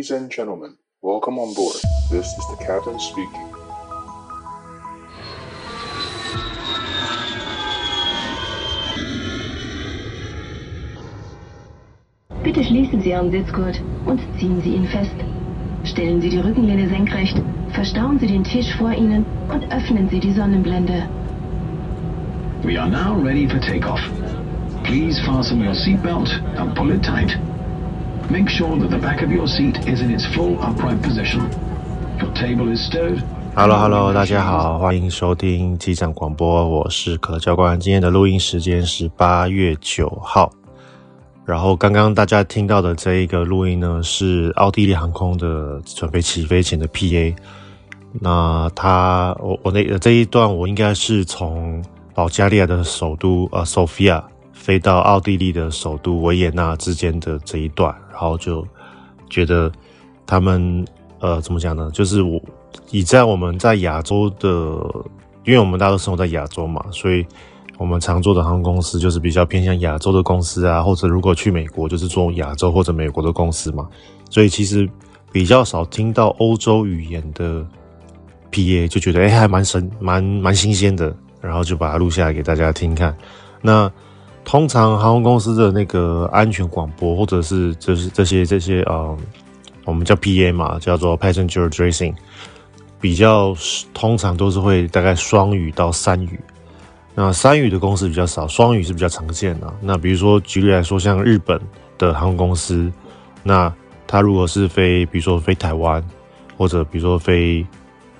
Ladies and gentlemen, welcome on board. This is the captain speaking. 请 schließen Sie Ihren Sitzgurt und ziehen Sie ihn fest. Stellen Sie die Rückenlehne senkrecht, verstauen Sie den Tisch vor Ihnen und öffnen Sie die Sonnenblende. We are now ready for takeoff. Please fasten your seatbelt and pull it tight. Make sure that the back of your seat is in its full upright position. Your table is stowed. Hello Hello，大家好，欢迎收听机长广播，我是可乐教官。今天的录音时间是八月九号。然后刚刚大家听到的这一个录音呢，是奥地利航空的准备起飞前的 PA。那他我我那这一段我应该是从保加利亚的首都呃索菲亚飞到奥地利的首都维也纳之间的这一段，然后就觉得他们呃怎么讲呢？就是我以在我们在亚洲的，因为我们大家都生活在亚洲嘛，所以。我们常做的航空公司就是比较偏向亚洲的公司啊，或者如果去美国就是做亚洲或者美国的公司嘛，所以其实比较少听到欧洲语言的 PA，就觉得哎、还蛮神蛮蛮新鲜的，然后就把它录下来给大家听看。那通常航空公司的那个安全广播或者是就是这些这些呃，我们叫 PA 嘛，叫做 Passenger Dressing，比较通常都是会大概双语到三语。那三语的公司比较少，双语是比较常见的。那比如说举例来说，像日本的航空公司，那他如果是飞，比如说飞台湾，或者比如说飞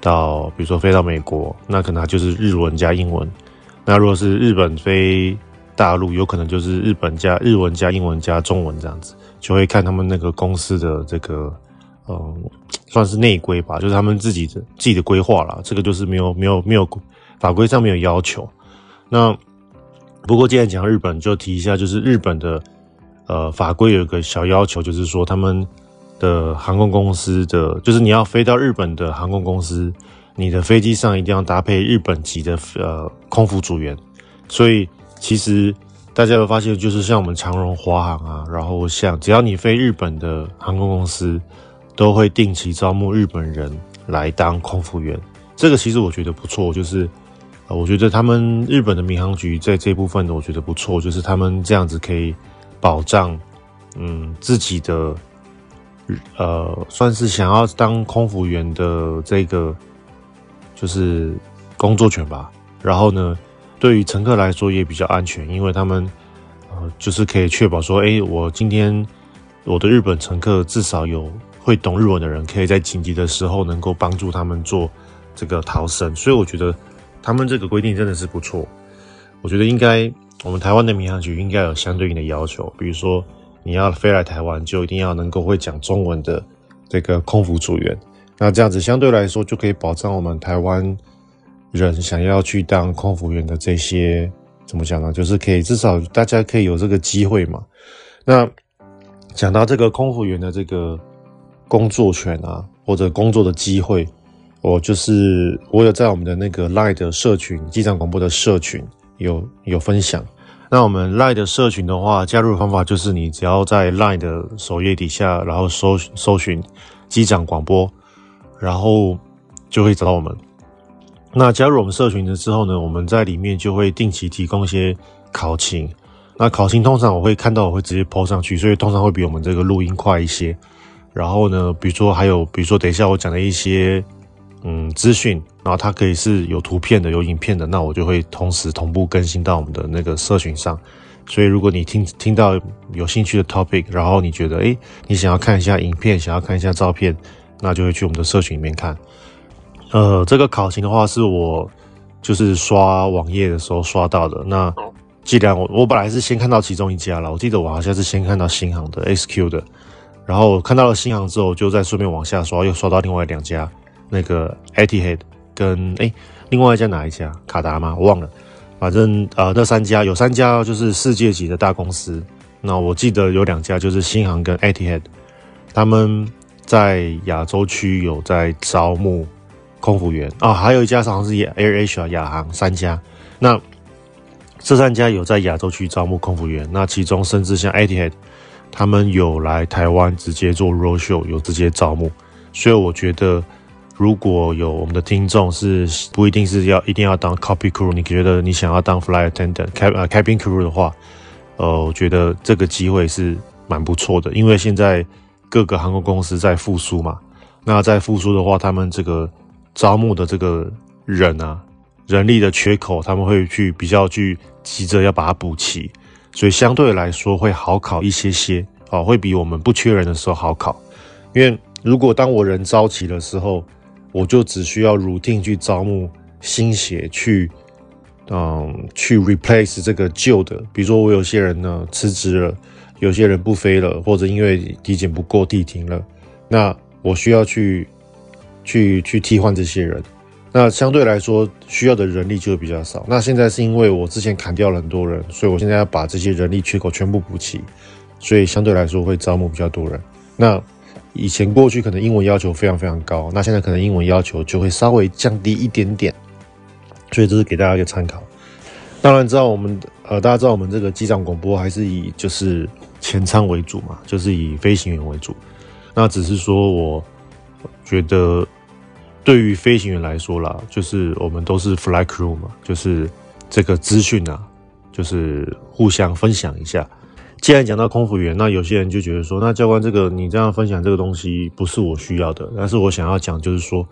到，比如说飞到美国，那可能就是日文加英文。那如果是日本飞大陆，有可能就是日本加日文加英文加中文这样子，就会看他们那个公司的这个，嗯，算是内规吧，就是他们自己的自己的规划啦。这个就是没有没有没有法规上面有要求。那不过，既然讲日本，就提一下，就是日本的呃法规有个小要求，就是说他们的航空公司的，就是你要飞到日本的航空公司，你的飞机上一定要搭配日本籍的呃空服组员。所以其实大家有发现，就是像我们长荣、华航啊，然后像只要你飞日本的航空公司，都会定期招募日本人来当空服员。这个其实我觉得不错，就是。我觉得他们日本的民航局在这部分呢，我觉得不错，就是他们这样子可以保障，嗯，自己的，呃，算是想要当空服员的这个，就是工作权吧。然后呢，对于乘客来说也比较安全，因为他们，呃，就是可以确保说，哎，我今天我的日本乘客至少有会懂日文的人，可以在紧急的时候能够帮助他们做这个逃生。所以我觉得。他们这个规定真的是不错，我觉得应该我们台湾的民航局应该有相对应的要求，比如说你要飞来台湾，就一定要能够会讲中文的这个空服组员，那这样子相对来说就可以保障我们台湾人想要去当空服员的这些怎么讲呢？就是可以至少大家可以有这个机会嘛。那讲到这个空服员的这个工作权啊，或者工作的机会。我就是我有在我们的那个 Line 的社群，机长广播的社群有有分享。那我们 Line 的社群的话，加入的方法就是你只要在 Line 的首页底下，然后搜搜寻机长广播，然后就会找到我们。那加入我们社群的之后呢，我们在里面就会定期提供一些考勤。那考勤通常我会看到，我会直接 po 上去，所以通常会比我们这个录音快一些。然后呢，比如说还有，比如说等一下我讲的一些。嗯，资讯，然后它可以是有图片的、有影片的，那我就会同时同步更新到我们的那个社群上。所以，如果你听听到有兴趣的 topic，然后你觉得诶，你想要看一下影片，想要看一下照片，那就会去我们的社群里面看。呃，这个考勤的话，是我就是刷网页的时候刷到的。那既然我我本来是先看到其中一家了，我记得我好像是先看到新航的 SQ 的，然后我看到了新航之后，就再顺便往下刷，又刷到另外两家。那个 Etihad 跟哎、欸，另外一家哪一家？卡达吗？我忘了。反正呃，那三家有三家就是世界级的大公司。那我记得有两家就是新航跟 Etihad，他们在亚洲区有在招募空服员啊、还有一家好像是 AirAsia 亚航三家。那这三家有在亚洲区招募空服员。那其中甚至像 Etihad，他们有来台湾直接做 roadshow，有直接招募，所以我觉得。如果有我们的听众是不一定是要一定要当 copy crew，你觉得你想要当 flight attendant、cabin 呃 cabin crew 的话，呃，我觉得这个机会是蛮不错的，因为现在各个航空公司在复苏嘛，那在复苏的话，他们这个招募的这个人啊，人力的缺口，他们会去比较去急着要把它补齐，所以相对来说会好考一些些，啊，会比我们不缺人的时候好考，因为如果当我人招齐的时候，我就只需要如定去招募新血去，嗯，去 replace 这个旧的。比如说我有些人呢辞职了，有些人不飞了，或者因为体检不过地停了，那我需要去去去替换这些人。那相对来说需要的人力就比较少。那现在是因为我之前砍掉了很多人，所以我现在要把这些人力缺口全部补齐，所以相对来说会招募比较多人。那以前过去可能英文要求非常非常高，那现在可能英文要求就会稍微降低一点点，所以这是给大家一个参考。当然知道我们呃，大家知道我们这个机长广播还是以就是前舱为主嘛，就是以飞行员为主。那只是说我觉得对于飞行员来说啦，就是我们都是 flight crew 嘛，就是这个资讯啊，就是互相分享一下。既然讲到空服员，那有些人就觉得说，那教官这个你这样分享这个东西不是我需要的。但是我想要讲就是说，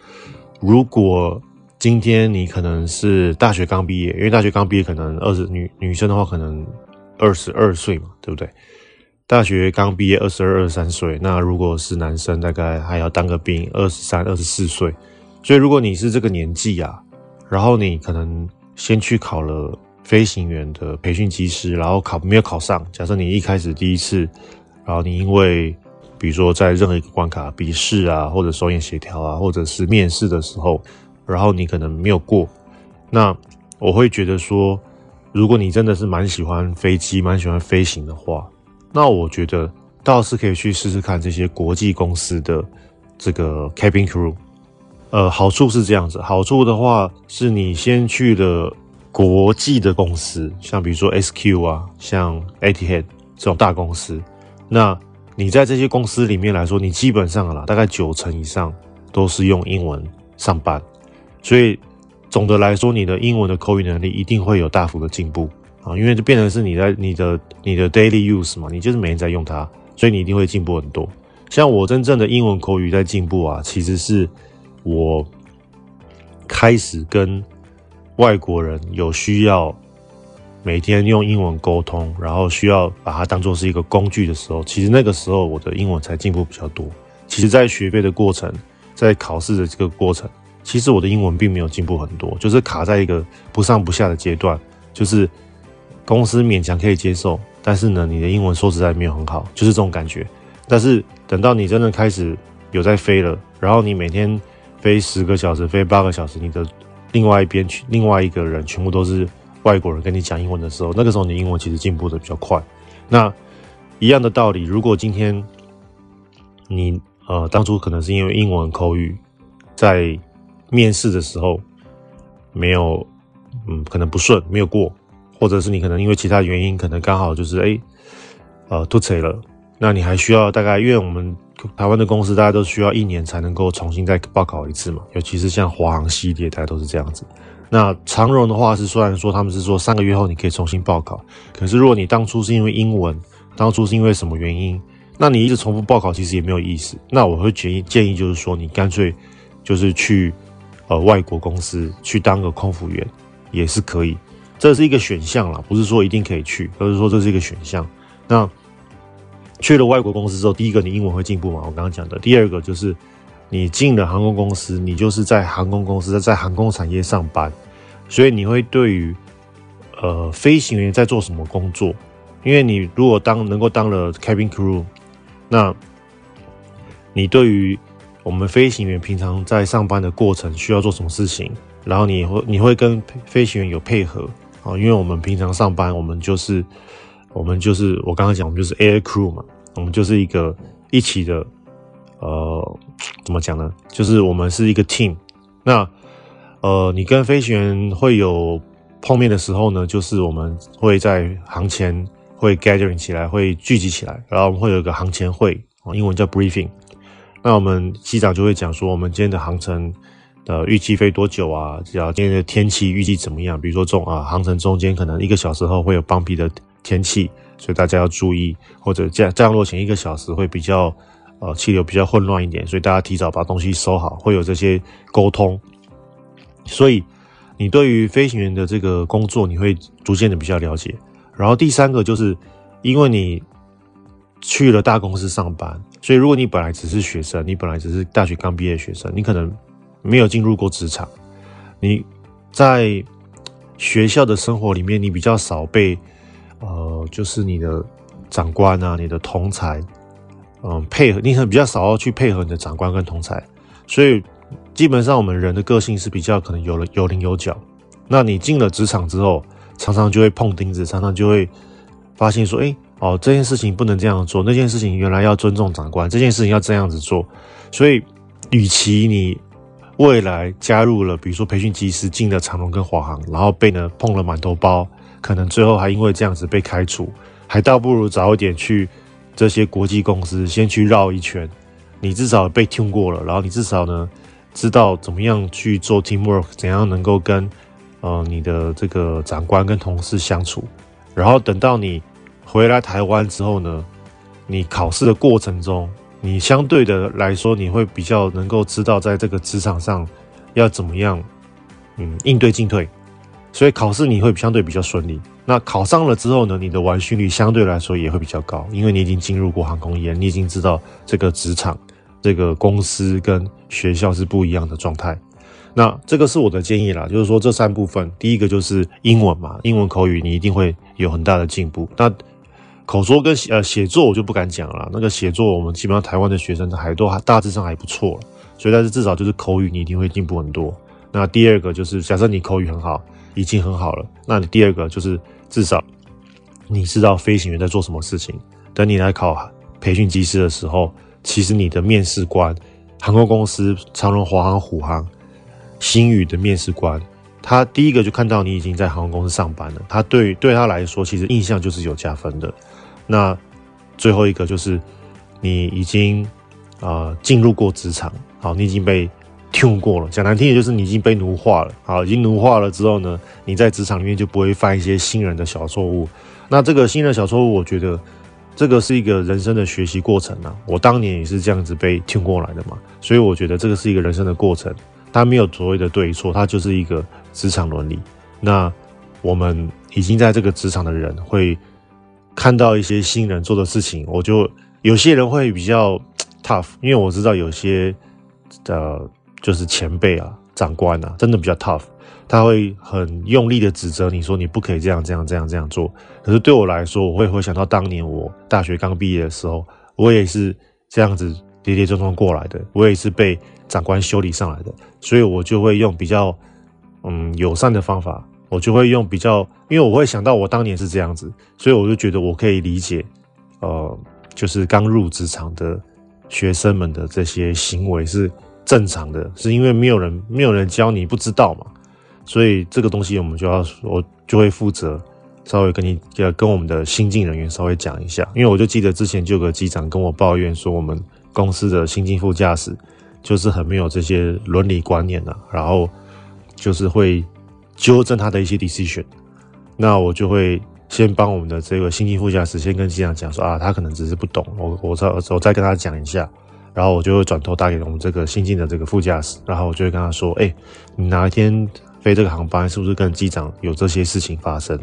如果今天你可能是大学刚毕业，因为大学刚毕业可能二十女女生的话可能二十二岁嘛，对不对？大学刚毕业二十二、二十三岁，那如果是男生，大概还要当个兵，二十三、二十四岁。所以如果你是这个年纪啊，然后你可能先去考了。飞行员的培训机师，然后考没有考上。假设你一开始第一次，然后你因为比如说在任何一个关卡笔试啊，或者手眼协调啊，或者是面试的时候，然后你可能没有过，那我会觉得说，如果你真的是蛮喜欢飞机、蛮喜欢飞行的话，那我觉得倒是可以去试试看这些国际公司的这个 cabin crew。呃，好处是这样子，好处的话是你先去了。国际的公司，像比如说 SQ 啊，像 Etihad 这种大公司，那你在这些公司里面来说，你基本上啦，大概九成以上都是用英文上班，所以总的来说，你的英文的口语能力一定会有大幅的进步啊，因为就变成是你在你的你的 daily use 嘛，你就是每天在用它，所以你一定会进步很多。像我真正的英文口语在进步啊，其实是我开始跟外国人有需要每天用英文沟通，然后需要把它当做是一个工具的时候，其实那个时候我的英文才进步比较多。其实，在学费的过程，在考试的这个过程，其实我的英文并没有进步很多，就是卡在一个不上不下的阶段，就是公司勉强可以接受，但是呢，你的英文说实在没有很好，就是这种感觉。但是等到你真的开始有在飞了，然后你每天飞十个小时，飞八个小时，你的另外一边去，另外一个人全部都是外国人跟你讲英文的时候，那个时候你英文其实进步的比较快。那一样的道理，如果今天你呃当初可能是因为英文口语在面试的时候没有嗯可能不顺没有过，或者是你可能因为其他原因可能刚好就是哎呃脱轨了，那你还需要大概因为我们。台湾的公司大家都需要一年才能够重新再报考一次嘛，尤其是像华航系列，大家都是这样子。那长荣的话是，虽然说他们是说三个月后你可以重新报考，可是如果你当初是因为英文，当初是因为什么原因，那你一直重复报考其实也没有意思。那我会建议建议就是说，你干脆就是去呃外国公司去当个空服员也是可以，这是一个选项啦，不是说一定可以去，而是说这是一个选项。那。去了外国公司之后，第一个你英文会进步嘛？我刚刚讲的。第二个就是你进了航空公司，你就是在航空公司在航空产业上班，所以你会对于呃飞行员在做什么工作，因为你如果当能够当了 cabin crew，那你对于我们飞行员平常在上班的过程需要做什么事情，然后你会你会跟飞行员有配合啊，因为我们平常上班我们就是。我们就是我刚刚讲，我们就是 air crew 嘛，我们就是一个一起的，呃，怎么讲呢？就是我们是一个 team。那呃，你跟飞行员会有碰面的时候呢，就是我们会在航前会 gathering 起来，会聚集起来，然后我们会有一个航前会，英文叫 briefing。那我们机长就会讲说，我们今天的航程呃预计飞多久啊？只要今天的天气预计怎么样？比如说中啊，航程中间可能一个小时后会有暴雨的天气，所以大家要注意，或者降降落前一个小时会比较呃气流比较混乱一点，所以大家提早把东西收好，会有这些沟通。所以你对于飞行员的这个工作，你会逐渐的比较了解。然后第三个就是，因为你去了大公司上班，所以如果你本来只是学生，你本来只是大学刚毕业的学生，你可能没有进入过职场，你在学校的生活里面，你比较少被呃，就是你的长官啊，你的同才，嗯，配合，你很比较少要去配合你的长官跟同才，所以基本上我们人的个性是比较可能有了有棱有角。那你进了职场之后，常常就会碰钉子，常常就会发现说，哎，哦，这件事情不能这样做，那件事情原来要尊重长官，这件事情要这样子做。所以，与其你未来加入了，比如说培训机师，进了长隆跟华航，然后被呢碰了满头包，可能最后还因为这样子被开除，还倒不如早一点去这些国际公司先去绕一圈，你至少被听过了，然后你至少呢知道怎么样去做 teamwork，怎样能够跟。呃，你的这个长官跟同事相处，然后等到你回来台湾之后呢，你考试的过程中，你相对的来说，你会比较能够知道在这个职场上要怎么样，嗯，应对进退，所以考试你会相对比较顺利。那考上了之后呢，你的完训率相对来说也会比较高，因为你已经进入过航空业，你已经知道这个职场、这个公司跟学校是不一样的状态。那这个是我的建议啦，就是说这三部分，第一个就是英文嘛，英文口语你一定会有很大的进步。那口说跟呃写作我就不敢讲了，那个写作我们基本上台湾的学生还都还大致上还不错，所以但是至少就是口语你一定会进步很多。那第二个就是假设你口语很好，已经很好了，那你第二个就是至少你知道飞行员在做什么事情。等你来考培训机师的时候，其实你的面试官，航空公司长荣、华航、虎航。新宇的面试官，他第一个就看到你已经在航空公司上班了，他对对他来说，其实印象就是有加分的。那最后一个就是你已经啊进入过职场，好，你已经被 tune 过了。讲难听点，就是你已经被奴化了。好，已经奴化了之后呢，你在职场里面就不会犯一些新人的小错误。那这个新人小错误，我觉得这个是一个人生的学习过程啊。我当年也是这样子被 tune 过来的嘛，所以我觉得这个是一个人生的过程。它没有所谓的对错，它就是一个职场伦理。那我们已经在这个职场的人会看到一些新人做的事情，我就有些人会比较 tough，因为我知道有些的，就是前辈啊、长官啊，真的比较 tough，他会很用力的指责你说你不可以这样、这样、这样、这样做。可是对我来说，我会回想到当年我大学刚毕业的时候，我也是这样子跌跌撞撞过来的，我也是被。长官修理上来的，所以我就会用比较嗯友善的方法，我就会用比较，因为我会想到我当年是这样子，所以我就觉得我可以理解，呃，就是刚入职场的学生们的这些行为是正常的，是因为没有人没有人教你不知道嘛，所以这个东西我们就要我就会负责稍微跟你跟我们的新进人员稍微讲一下，因为我就记得之前就有个机长跟我抱怨说，我们公司的新进副驾驶。就是很没有这些伦理观念呐、啊，然后就是会纠正他的一些 decision，那我就会先帮我们的这个新进副驾驶先跟机长讲说啊，他可能只是不懂，我我再我再跟他讲一下，然后我就会转头打给我们这个新进的这个副驾驶，然后我就会跟他说，哎、你哪一天飞这个航班是不是跟机长有这些事情发生？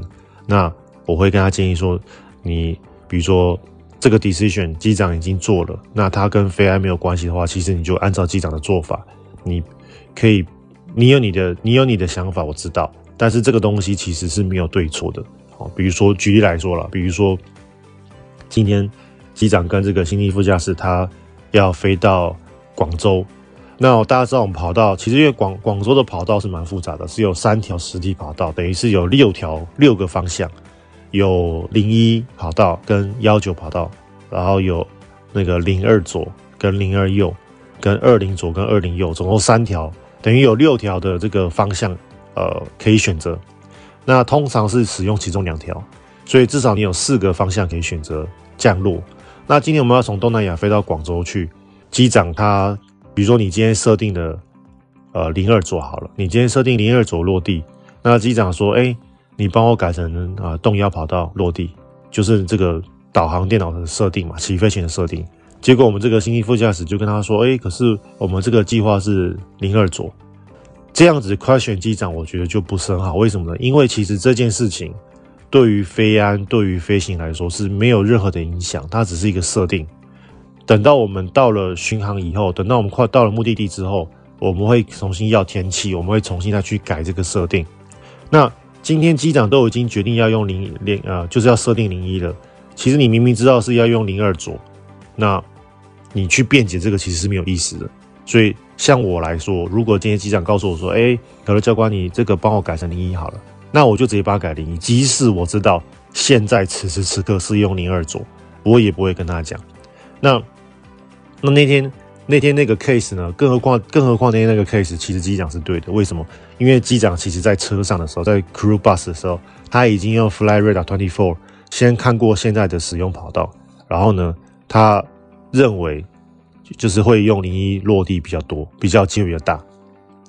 那我会跟他建议说，你比如说。这个 decision 机长已经做了，那他跟飞安没有关系的话，其实你就按照机长的做法，你可以，你有你的，你有你的想法，我知道，但是这个东西其实是没有对错的。好，比如说举例来说了，比如说今天机长跟这个新进副驾驶他要飞到广州，那大家知道我们跑道其实因为广广州的跑道是蛮复杂的，是有三条实体跑道，等于是有六条六个方向。有零一跑道跟幺九跑道，然后有那个零二左跟零二右，跟二零左跟二零右，总共三条，等于有六条的这个方向，呃，可以选择。那通常是使用其中两条，所以至少你有四个方向可以选择降落。那今天我们要从东南亚飞到广州去，机长他，比如说你今天设定的呃零二座好了，你今天设定零二座落地，那机长说，哎，你帮我改成啊、呃、动幺跑道落地，就是这个导航电脑的设定嘛，起飞前的设定。结果我们这个新机副驾驶就跟他说，哎，可是我们这个计划是零二左，这样子 question 机长，我觉得就不是很好。为什么呢？因为其实这件事情。对于飞安，对于飞行来说是没有任何的影响，它只是一个设定。等到我们到了巡航以后，等到我们快到了目的地之后，我们会重新要天气，我们会重新再去改这个设定。那今天机长都已经决定要用零零呃，就是要设定零一了。其实你明明知道是要用零二左，那你去辩解这个其实是没有意思的。所以像我来说，如果今天机长告诉我说：“哎，可乐教官，你这个帮我改成零一好了。”那我就直接把它改零一，即使我知道现在此时此刻是用零二左，我也不会跟他讲。那那那天那天那个 case 呢？更何况更何况那天那个 case，其实机长是对的。为什么？因为机长其实在车上的时候，在 crew bus 的时候，他已经用 fly Radar 24先看过现在的使用跑道，然后呢，他认为就是会用零一落地比较多，比较机会比较大。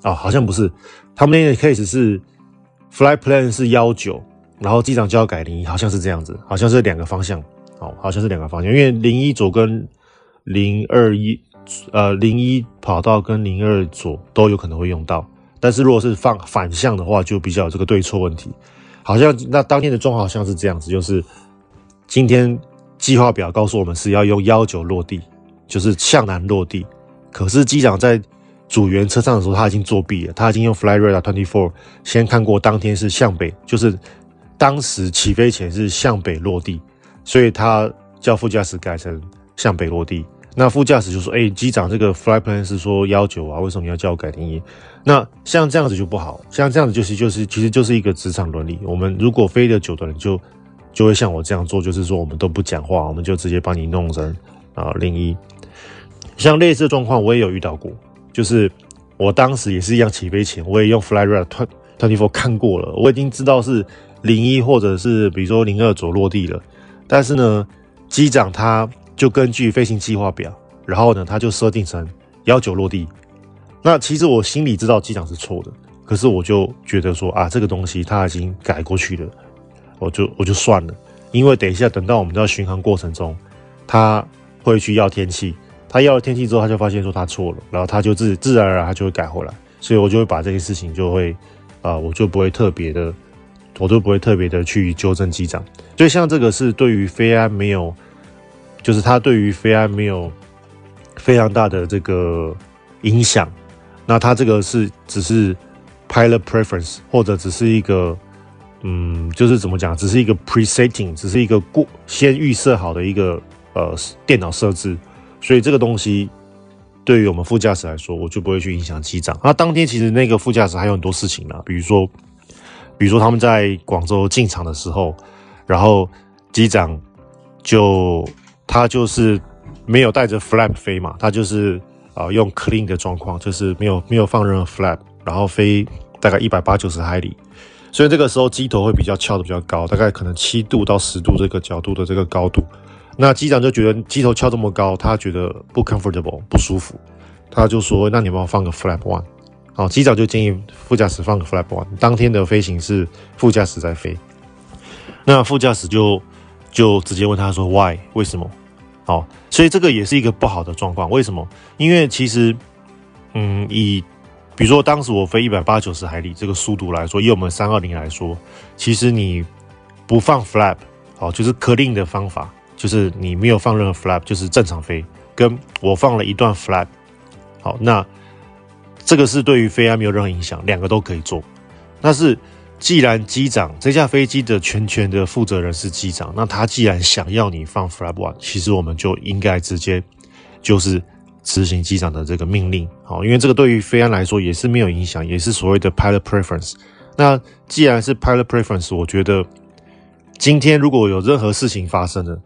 啊、好像不是，他们那个 case 是。Flight Plan 是幺九，然后机长就要改零一，好像是这样子，好像是两个方向，哦，好像是两个方向，因为零一左跟零二一，呃，零一跑道跟零二左都有可能会用到，但是如果是放反向的话，就比较有这个对错问题。好像那当天的状况好像是这样子，就是今天计划表告诉我们是要用幺九落地，就是向南落地，可是机长在。组员车上的时候，他已经作弊了。他已经用 Flight Radar 24先看过当天是向北，就是当时起飞前是向北落地，所以他叫副驾驶改成向北落地。那副驾驶就说：“哎、机长，这个 Flight Plan 是说幺九啊，为什么你要叫我改零一？”那像这样子就不好，像这样子就是就是其实就是一个职场伦理。我们如果飞得久的人就就会像我这样做，就是说我们都不讲话，我们就直接帮你弄成啊零一。像类似的状况我也有遇到过。就是我当时也是一样，起飞前我也用 Flight Radar 24看过了，我已经知道是零一或者是比如说零二左落地了，但是呢，机长他就根据飞行计划表，然后呢他就设定成幺九落地。那其实我心里知道机长是错的，可是我就觉得说啊，这个东西他已经改过去了，我就我就算了，因为等一下等到我们在巡航过程中，他会去要天气。他要了天气之后，他就发现说他错了，然后他就自自然而然他就会改回来，所以我就会把这件事情就会啊、我就不会特别的，我就不会特别的去纠正机长。所以像这个是对于飞安没有，就是他对于飞安没有非常大的这个影响。那他这个是只是 pilot preference，或者只是一个嗯，就是怎么讲，只是一个 presetting，只是一个过先预设好的一个呃电脑设置。所以这个东西对于我们副驾驶来说，我就不会去影响机长。那当天其实那个副驾驶还有很多事情呢，比如说，比如说他们在广州进场的时候，然后机长就他就是没有带着 flap 飞嘛，他就是啊、用 clean 的状况，就是没有没有放任何 flap，然后飞大概一百八九十海里，所以这个时候机头会比较翘的比较高，大概可能七度到十度这个角度的这个高度。那机长就觉得机头翘这么高，他觉得不 comfortable 不舒服，他就说：“那你帮我放个 flap one。”好，机长就建议副驾驶放个 flap one。当天的飞行是副驾驶在飞，那副驾驶就就直接问他说：“Why？为什么？”好，所以这个也是一个不好的状况。为什么？因为其实，嗯，以比如说当时我飞一百八九十海里这个速度来说，以我们三二零来说，其实你不放 flap，好，就是 clean 的方法。就是你没有放任何 flap，就是正常飞，跟我放了一段 flap，好，那这个是对于飞安没有任何影响，两个都可以做。但是既然机长这架飞机的全权的负责人是机长，那他既然想要你放 flap one，其实我们就应该直接就是执行机长的这个命令，好，因为这个对于飞安来说也是没有影响，也是所谓的 pilot preference。那既然是 pilot preference，我觉得今天如果有任何事情发生了。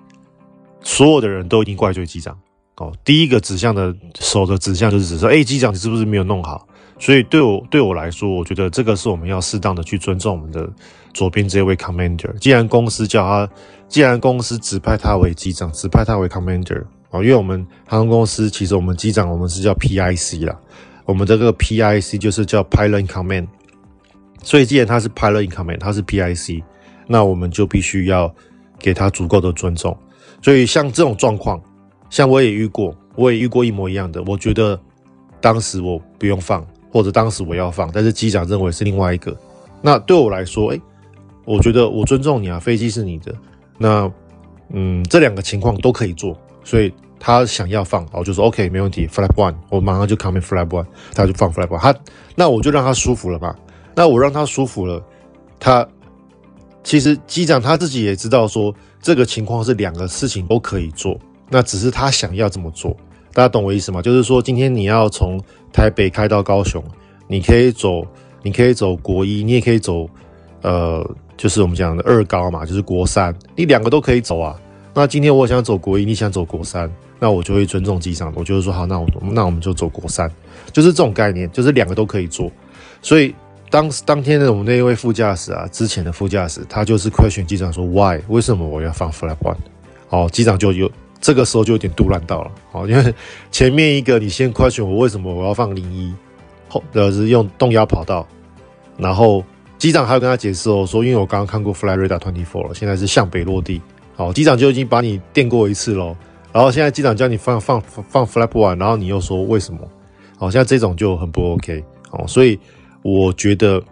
所有的人都已经怪罪机长，哦，第一个指向的手的指向就是指说，哎，机长你是不是没有弄好？所以对我对我来说，我觉得这个是我们要适当的去尊重我们的左边这位 commander。既然公司叫他，既然公司指派他为机长，指派他为 commander 啊，因为我们航空公司其实我们机长我们是叫 PIC 啦，我们这个 PIC 就是叫 pilot in command。所以既然他是 pilot in command，他是 PIC，那我们就必须要给他足够的尊重。所以像这种状况，像我也遇过，我也遇过一模一样的，我觉得当时我不用放。或者当时我要放，但是机长认为是另外一个。那对我来说，诶，我觉得我尊重你啊，飞机是你的。那嗯，这两个情况都可以做，所以他想要放，我就说 OK，没问题，Flap One，我马上就 commit Flap One，他就放 Flap One。他那我就让他舒服了嘛。那我让他舒服了，他其实机长他自己也知道说，这个情况是两个事情都可以做，那只是他想要这么做。大家懂我意思吗？就是说，今天你要从台北开到高雄，你可以走，你可以走国一，你也可以走，呃，就是我们讲的二高嘛，就是国三，你两个都可以走啊。那今天我想走国一，你想走国三，那我就会尊重机长，我就会说好，那我那我们就走国三，就是这种概念，就是两个都可以做。所以当当天的我们那一位副驾驶啊，之前的副驾驶，他就是 question 机长说 why 为什么我要放 flap one？哦，机长就有。这个时候就有点杜乱到了，好，因为前面一个你先 question 我为什么我要放零一，后的是用动压跑道，然后机长还有跟他解释哦，说因为我刚刚看过 fly Radar 24了，现在是向北落地，好，机长就已经把你电过一次喽，然后现在机长叫你放放放 Flap One，然后你又说为什么？好，像这种就很不 OK，哦，所以我觉得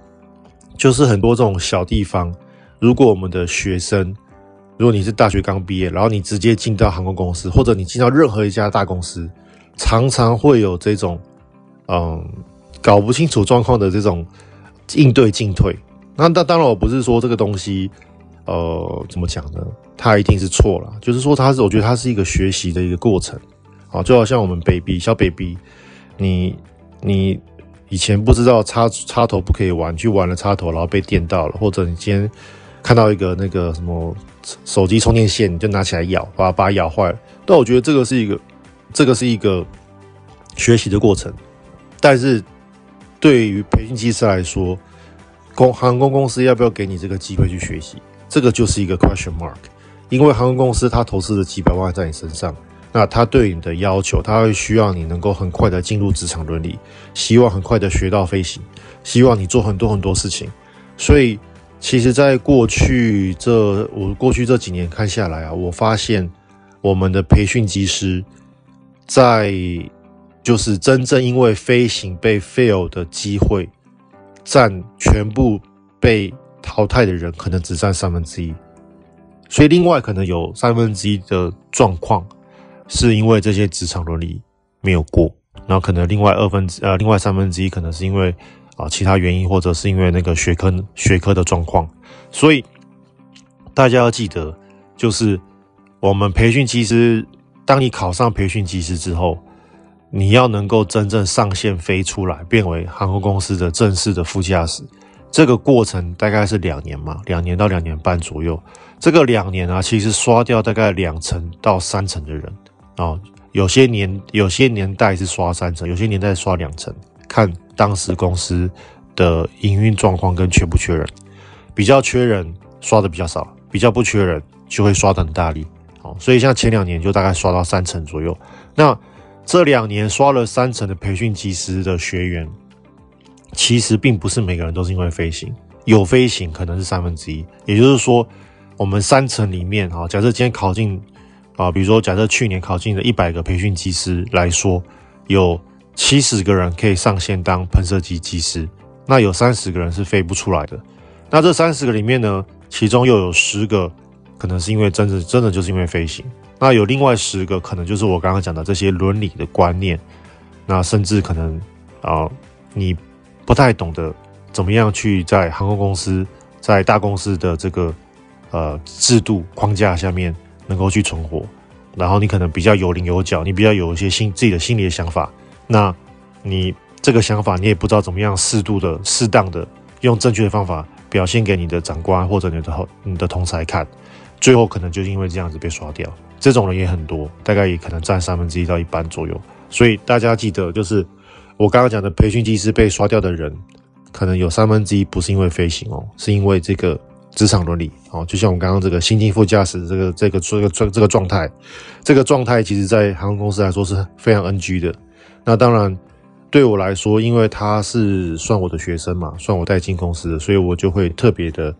就是很多这种小地方，如果我们的学生。如果你是大学刚毕业，然后你直接进到航空公司，或者你进到任何一家大公司，常常会有这种，嗯，搞不清楚状况的这种应对进退。那那当然，我不是说这个东西，呃，怎么讲呢？它一定是错了。就是说，它是我觉得它是一个学习的一个过程。好，就好像我们 baby 小 baby，你你以前不知道插插头不可以玩，去玩了插头，然后被电到了，或者你今天看到一个那个什么。手机充电线，你就拿起来咬，把它把它咬坏了。但我觉得这个是一个，这个是一个学习的过程。但是对于培训机师来说，公航空公司要不要给你这个机会去学习，这个就是一个 question mark。因为航空公司它投资了几百万在你身上，那他对你的要求，他会需要你能够很快的进入职场伦理，希望很快的学到飞行，希望你做很多很多事情，所以。其实，在过去这我过去这几年看下来啊，我发现我们的培训机师，在就是真正因为飞行被 fail 的机会，占全部被淘汰的人，可能只占三分之一。所以，另外可能有三分之一的状况，是因为这些职场伦理没有过，然后可能另外二分之呃，另外三分之一可能是因为。啊，其他原因或者是因为那个学科学科的状况，所以大家要记得，就是我们培训机师，当你考上培训机师之后，你要能够真正上线飞出来，变为航空公司的正式的副驾驶，这个过程大概是两年嘛，两年到两年半左右。这个两年啊，其实刷掉大概两成到三成的人啊，有些年有些年代是刷三成，有些年代刷两成，看。当时公司的营运状况跟缺不缺人，比较缺人刷的比较少，比较不缺人就会刷的很大力。好，所以像前两年就大概刷到三成左右。那这两年刷了三成的培训技师的学员，其实并不是每个人都是因为飞行，有飞行可能是三分之一。也就是说，我们三层里面哈，假设今天考进啊，比如说假设去年考进的一百个培训机师来说，有。七十个人可以上线当喷射机机师，那有三十个人是飞不出来的。那这三十个里面呢，其中又有十个可能是因为真的真的就是因为飞行，那有另外十个可能就是我刚刚讲的这些伦理的观念，那甚至可能啊、你不太懂得怎么样去在航空公司、在大公司的这个呃制度框架下面能够去存活，然后你可能比较有棱有角，你比较有一些心自己的心里的想法。那，你这个想法，你也不知道怎么样适度的、适当的用正确的方法表现给你的长官或者你的你的同才看，最后可能就因为这样子被刷掉。这种人也很多，大概也可能占三分之一到一半左右。所以大家记得，就是我刚刚讲的培训机师被刷掉的人，可能有三分之一不是因为飞行哦，是因为这个职场伦理哦。就像我们刚刚这个新进副驾驶这个这个这个这个状态，这个状态其实在航空公司来说是非常 NG 的。那当然对我来说，因为他是算我的学生嘛，算我带进公司的，所以我就会特别的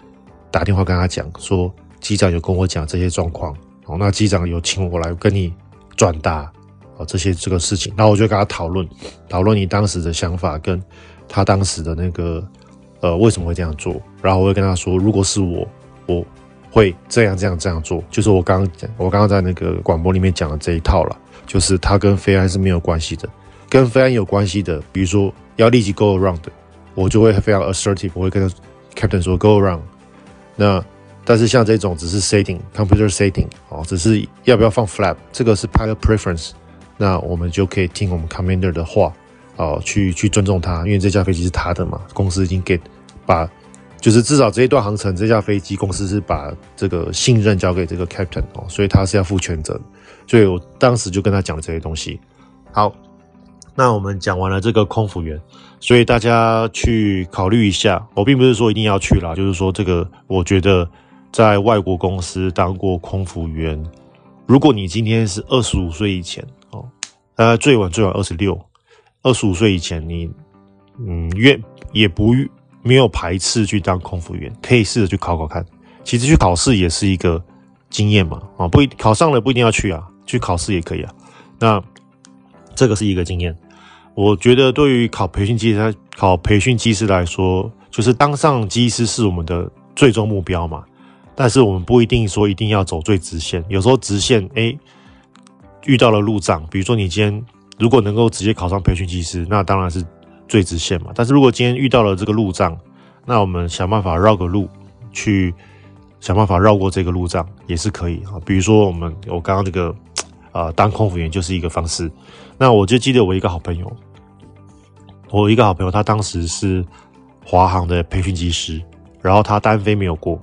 打电话跟他讲说，机长有跟我讲这些状况。哦，那机长有请我来跟你转达哦这些这个事情，然后我就跟他讨论讨论你当时的想法跟他当时的那个呃为什么会这样做，然后我会跟他说，如果是我，我会这样这样这样做，就是我刚刚讲我刚刚在那个广播里面讲的这一套了，就是他跟飞安是没有关系的，跟飞安有关系的，比如说要立即 go around，我就会非常 assertive，我会跟 captain 说 go around，那。但是像这种只是 setting computer setting 哦，只是要不要放 flap，这个是 pilot preference，那我们就可以听我们 commander 的话哦，去去尊重他，因为这架飞机是他的嘛，公司已经给把，就是至少这一段航程这架飞机公司是把这个信任交给这个 captain 哦，所以他是要负全责，所以我当时就跟他讲了这些东西。好，那我们讲完了这个空服员，所以大家去考虑一下，我并不是说一定要去啦，就是说这个我觉得。在外国公司当过空服员，如果你今天是二十五岁以前哦，呃，最晚最晚二十六，二十五岁以前你，嗯，愿也不没有排斥去当空服员，可以试着去考考看。其实去考试也是一个经验嘛，啊，不一考上了不一定要去啊，去考试也可以啊。那这个是一个经验，我觉得对于考培训机师考培训机师来说，就是当上机师是我们的最终目标嘛。但是我们不一定说一定要走最直线，有时候直线哎遇到了路障，比如说你今天如果能够直接考上培训机师，那当然是最直线嘛。但是如果今天遇到了这个路障，那我们想办法绕个路去想办法绕过这个路障也是可以啊。比如说我们我刚刚这个啊、呃、当空服员就是一个方式。那我就记得我一个好朋友，我一个好朋友他当时是华航的培训机师，然后他单飞没有过。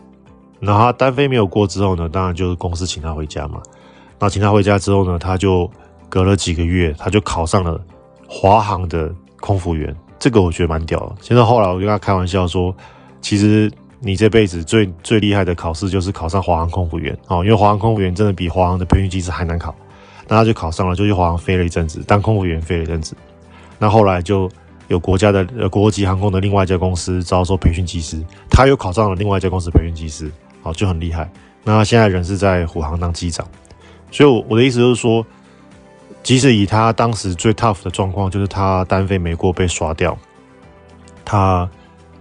然后他单飞没有过之后呢，当然就是公司请他回家嘛。那请他回家之后呢，他就隔了几个月，他就考上了华航的空服员。这个我觉得蛮屌的。现在后来我跟他开玩笑说，其实你这辈子最最厉害的考试就是考上华航空服员哦，因为华航空服员真的比华航的培训机师还难考。那他就考上了，就去华航飞了一阵子，当空服员飞了一阵子。那后来就有国家的呃国际航空的另外一家公司招收培训机师，他又考上了另外一家公司培训机师。哦，就很厉害。那他现在人是在虎航当机长，所以，我我的意思就是说，即使以他当时最 tough 的状况，就是他单飞没过被刷掉，他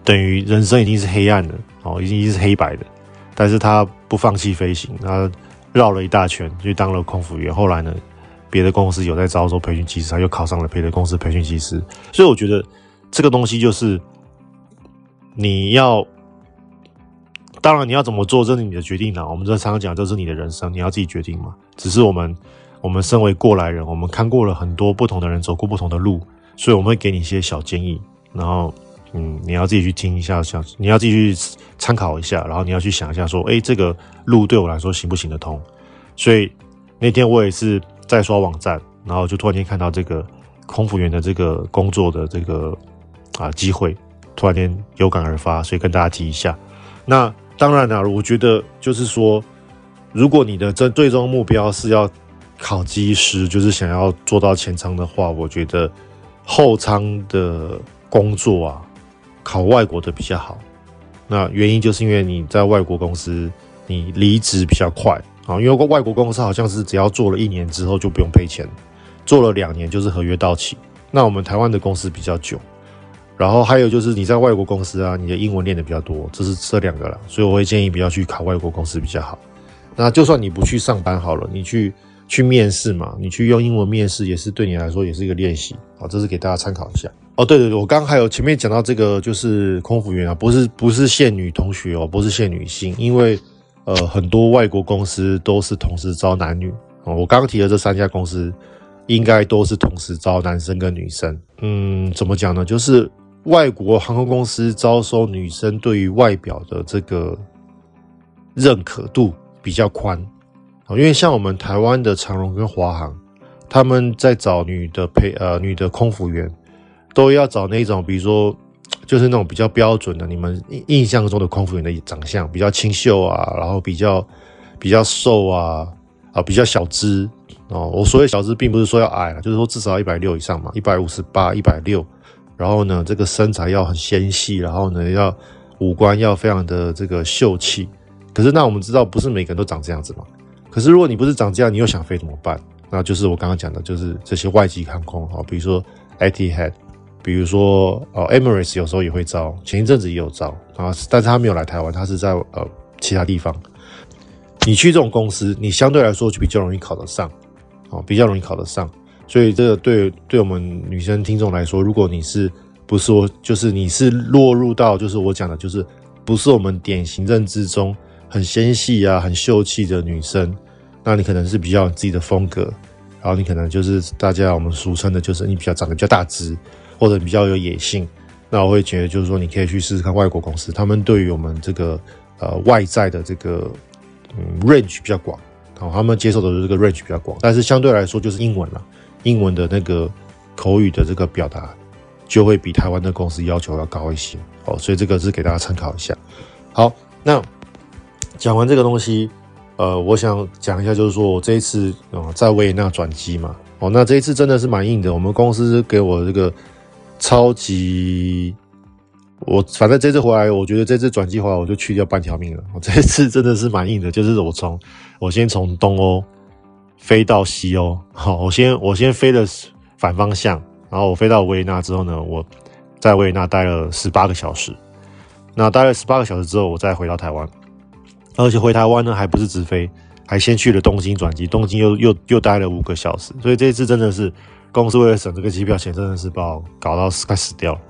等于人生已经是黑暗的，哦，已经是黑白的，但是他不放弃飞行，他绕了一大圈去当了空服员。后来呢，别的公司有在招收培训机师，他又考上了别的公司培训机师。所以我觉得这个东西就是你要。当然，你要怎么做，这是你的决定啦。我们这常常讲，这是你的人生，你要自己决定嘛。只是我们，我们身为过来人，我们看过了很多不同的人走过不同的路，所以我们会给你一些小建议。然后，嗯，你要自己去听一下，想你要自己去参考一下，然后你要去想一下，说，诶，这个路对我来说行不行得通？所以那天我也是在刷网站，然后就突然间看到这个空服员的这个工作的这个啊机会，突然间有感而发，所以跟大家提一下。那。当然了，我觉得就是说，如果你的这最终目标是要考机师，就是想要做到前舱的话，我觉得后舱的工作啊，考外国的比较好。那原因就是因为你在外国公司，你离职比较快啊，因为外国公司好像是只要做了一年之后就不用赔钱，做了两年就是合约到期。那我们台湾的公司比较久。然后还有就是你在外国公司啊，你的英文练的比较多，这是这两个了，所以我会建议不要去考外国公司比较好。那就算你不去上班好了，你去去面试嘛，你去用英文面试也是对你来说也是一个练习。好，这是给大家参考一下。哦，对对对，我刚还有前面讲到这个就是空服员啊，不是不是限女同学哦，不是限女性，因为呃很多外国公司都是同时招男女哦。我刚刚提的这三家公司应该都是同时招男生跟女生。嗯，怎么讲呢？就是。外国航空公司招收女生，对于外表的这个认可度比较宽啊，因为像我们台湾的长荣跟华航，他们在找女的配呃女的空服员，都要找那种比如说就是那种比较标准的，你们印印象中的空服员的长相比较清秀啊，然后比较比较瘦啊啊比较小只哦。我所谓小只，并不是说要矮了，就是说至少要一百六以上嘛，一百五十八、一百六。然后呢，这个身材要很纤细，然后呢，要五官要非常的这个秀气。可是那我们知道，不是每个人都长这样子嘛。可是如果你不是长这样，你又想飞怎么办？那就是我刚刚讲的，就是这些外籍航空啊，比如说 Etihad，比如说呃 Emirates 有时候也会招，前一阵子也有招啊，但是他没有来台湾，他是在呃其他地方。你去这种公司，你相对来说就比较容易考得上，哦，比较容易考得上。所以这个对对我们女生听众来说，如果你是不是我，就是你是落入到就是我讲的，就是不是我们典型认知中很纤细啊、很秀气的女生，那你可能是比较有自己的风格，然后你可能就是大家我们俗称的，就是你比较长得比较大只，或者比较有野性，那我会觉得就是说你可以去试试看外国公司，他们对于我们这个呃外在的这个嗯 range 比较广，好，他们接受的这个 range 比较广，但是相对来说就是英文了。英文的那个口语的这个表达，就会比台湾的公司要求要高一些哦，所以这个是给大家参考一下。好，那讲完这个东西，呃，我想讲一下，就是说我这一次啊在维也纳转机嘛，哦，那这一次真的是蛮硬的。我们公司给我这个超级，我反正这次回来，我觉得这次转机回来我就去掉半条命了。我这次真的是蛮硬的，就是我从我先从东欧。飞到西欧，好，我先我先飞了反方向，然后我飞到维也纳之后呢，我在维也纳待了十八个小时。那待了十八个小时之后，我再回到台湾，而且回台湾呢还不是直飞，还先去了东京转机，东京又又又待了五个小时。所以这一次真的是公司为了省这个机票钱，真的是把我搞到快死掉了。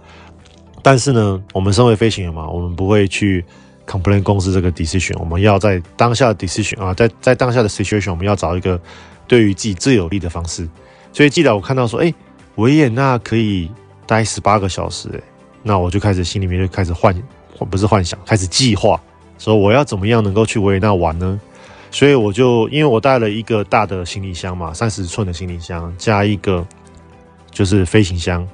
但是呢，我们身为飞行员嘛，我们不会去。Complain 公司这个 decision，我们要在当下的 decision 啊，在在当下的 situation，我们要找一个对于自己最有利的方式。所以，既然我看到说，哎，维也纳可以待十八个小时，哎，那我就开始心里面就开始幻，不是幻想，开始计划，说我要怎么样能够去维也纳玩呢？所以我就因为我带了一个大的行李箱嘛，三十寸的行李箱加一个就是飞行箱，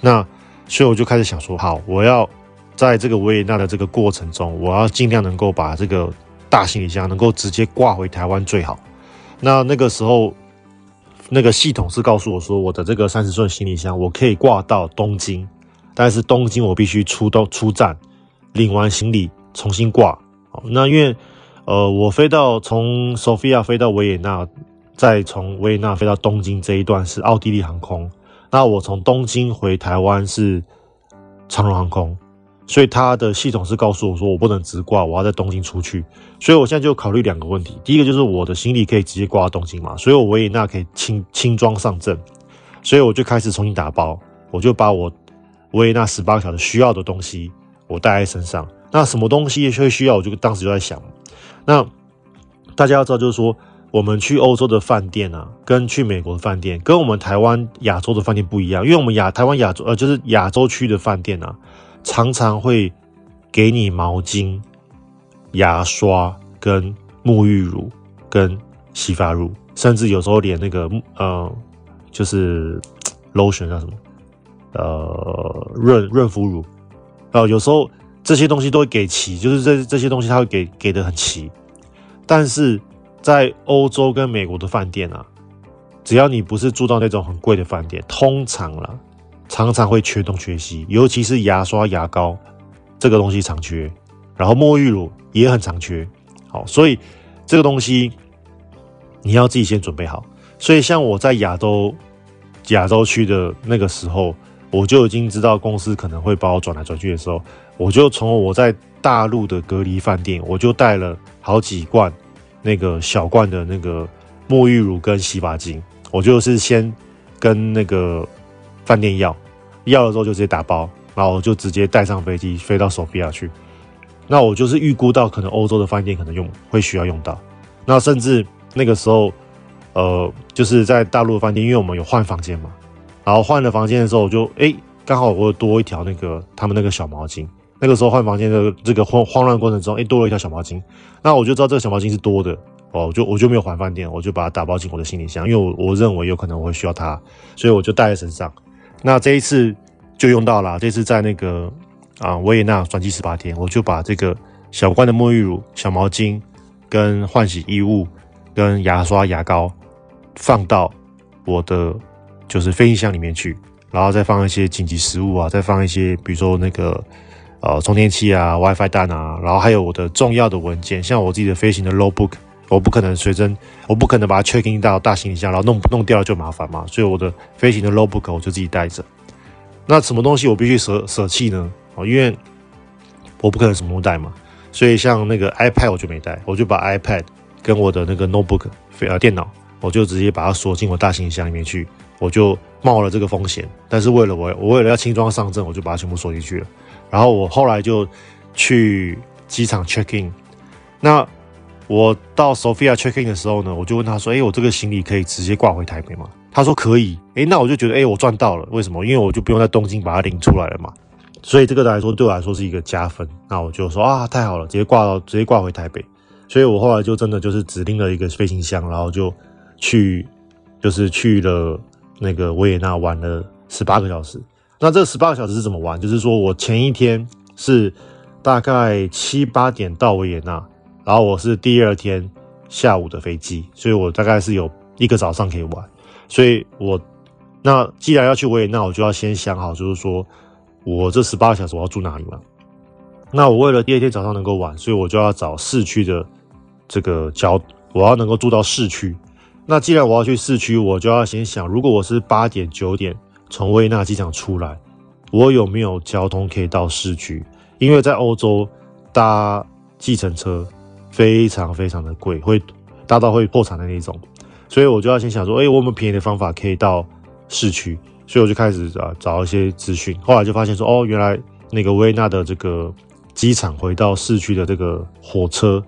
那所以我就开始想说，好，我要。在这个维也纳的这个过程中，我要尽量能够把这个大行李箱能够直接挂回台湾最好。那那个时候，那个系统是告诉我说，我的这个三十寸行李箱我可以挂到东京，但是东京我必须出到出站领完行李重新挂。那因为呃，我飞到从索菲亚飞到维也纳，再从维也纳飞到东京这一段是奥地利航空，那我从东京回台湾是长荣航空。所以它的系统是告诉我说，我不能直挂，我要在东京出去。所以我现在就考虑两个问题：第一个就是我的行李可以直接挂到东京嘛，所以我维也纳可以轻轻装上阵。所以我就开始重新打包，我就把我维也纳十八个小时需要的东西我带在身上。那什么东西会需要，我就当时就在想。那大家要知道，就是说我们去欧洲的饭店啊，跟去美国的饭店，跟我们台湾亚洲的饭店不一样，因为我们亚台湾亚洲呃就是亚洲区的饭店啊。常常会给你毛巾、牙刷、跟沐浴乳、跟洗发乳，甚至有时候连那个呃，就是 lotion 叫什么呃润润肤乳啊、呃，有时候这些东西都会给齐，就是这这些东西它会给给的很齐。但是在欧洲跟美国的饭店啊，只要你不是住到那种很贵的饭店，通常啦。常常会缺东缺西，尤其是牙刷、牙膏这个东西常缺，然后沐浴乳也很常缺。好，所以这个东西你要自己先准备好。所以像我在亚洲亚洲区的那个时候，我就已经知道公司可能会把我转来转去的时候，我就从我在大陆的隔离饭店，我就带了好几罐那个小罐的那个沐浴乳跟洗发精，我就是先跟那个。饭店要要了之后就直接打包，然后就直接带上飞机飞到索菲亚去。那我就是预估到可能欧洲的饭店可能用会需要用到。那甚至那个时候，呃，就是在大陆的饭店，因为我们有换房间嘛，然后换了房间的时候，我就哎，刚好我多一条那个他们那个小毛巾。那个时候换房间的这个慌慌乱过程中，哎，多了一条小毛巾。那我就知道这个小毛巾是多的，哦，我就我就没有还饭店，我就把它打包进我的行李箱，因为我我认为有可能我会需要它，所以我就带在身上。那这一次就用到了，这次在那个啊维也纳转机十八天，我就把这个小罐的沐浴乳、小毛巾、跟换洗衣物、跟牙刷、牙膏放到我的就是飞行箱里面去。然后再放一些紧急食物啊，再放一些，比如说那个呃充电器啊、WiFi 蛋啊，然后还有我的重要的文件，像我自己的飞行的 Logbook，我不可能随身，我不可能把它 check in 到大行李箱，然后弄弄掉了就麻烦嘛，所以我的飞行的 Logbook 我就自己带着。那什么东西我必须舍舍弃呢？哦，因为我不可能什么都带嘛，所以像那个 iPad 我就没带，我就把 iPad 跟我的那个 Notebook 飞呃电脑，我就直接把它锁进我大行李箱里面去。我就冒了这个风险，但是为了我，我为了要轻装上阵，我就把它全部锁进去了。然后我后来就去机场 check in。那我到 Sophia checking 的时候呢，我就问他说：“哎，我这个行李可以直接挂回台北吗？”他说：“可以。”哎，那我就觉得，哎，我赚到了。为什么？因为我就不用在东京把它领出来了嘛。所以这个来说，对我来说是一个加分。那我就说啊，太好了，直接挂到，直接挂回台北。所以我后来就真的就是指定了一个飞行箱，然后就去，就是去了。那个维也纳玩了十八个小时，那这十八个小时是怎么玩？就是说我前一天是大概七八点到维也纳，然后我是第二天下午的飞机，所以我大概是有一个早上可以玩。所以我那既然要去维也纳，我就要先想好，就是说我这十八个小时我要住哪里嘛？那我为了第二天早上能够玩，所以我就要找市区的这个交，我要能够住到市区。那既然我要去市区，我就要先想，如果我是八点九点从维也纳机场出来，我有没有交通可以到市区？因为在欧洲搭计程车非常非常的贵，会搭到会破产的那种，所以我就要先想说，哎，我有没有便宜的方法可以到市区？所以我就开始啊找一些资讯，后来就发现说，哦，原来那个维也纳的这个机场回到市区的这个火车，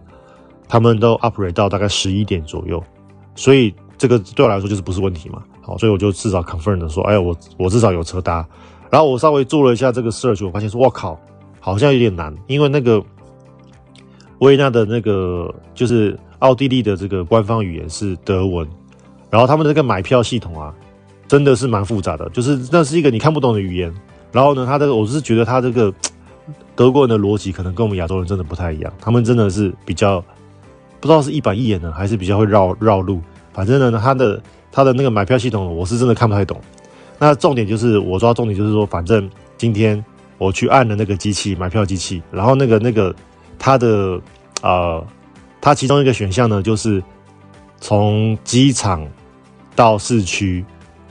他们都 operate 到大概十一点左右。所以这个对我来说就是不是问题嘛，好，所以我就至少 confirm 的说，哎，我我至少有车搭，然后我稍微做了一下这个 search，我发现说，我靠，好像有点难，因为那个维也纳的那个就是奥地利的这个官方语言是德文，然后他们的这个买票系统啊，真的是蛮复杂的，就是那是一个你看不懂的语言，然后呢，他的我是觉得他这个德国人的逻辑可能跟我们亚洲人真的不太一样，他们真的是比较。不知道是一板一眼呢，还是比较会绕绕路。反正呢，他的他的那个买票系统，我是真的看不太懂。那重点就是，我抓重点就是说，反正今天我去按了那个机器买票机器，然后那个那个它的呃，它其中一个选项呢，就是从机场到市区，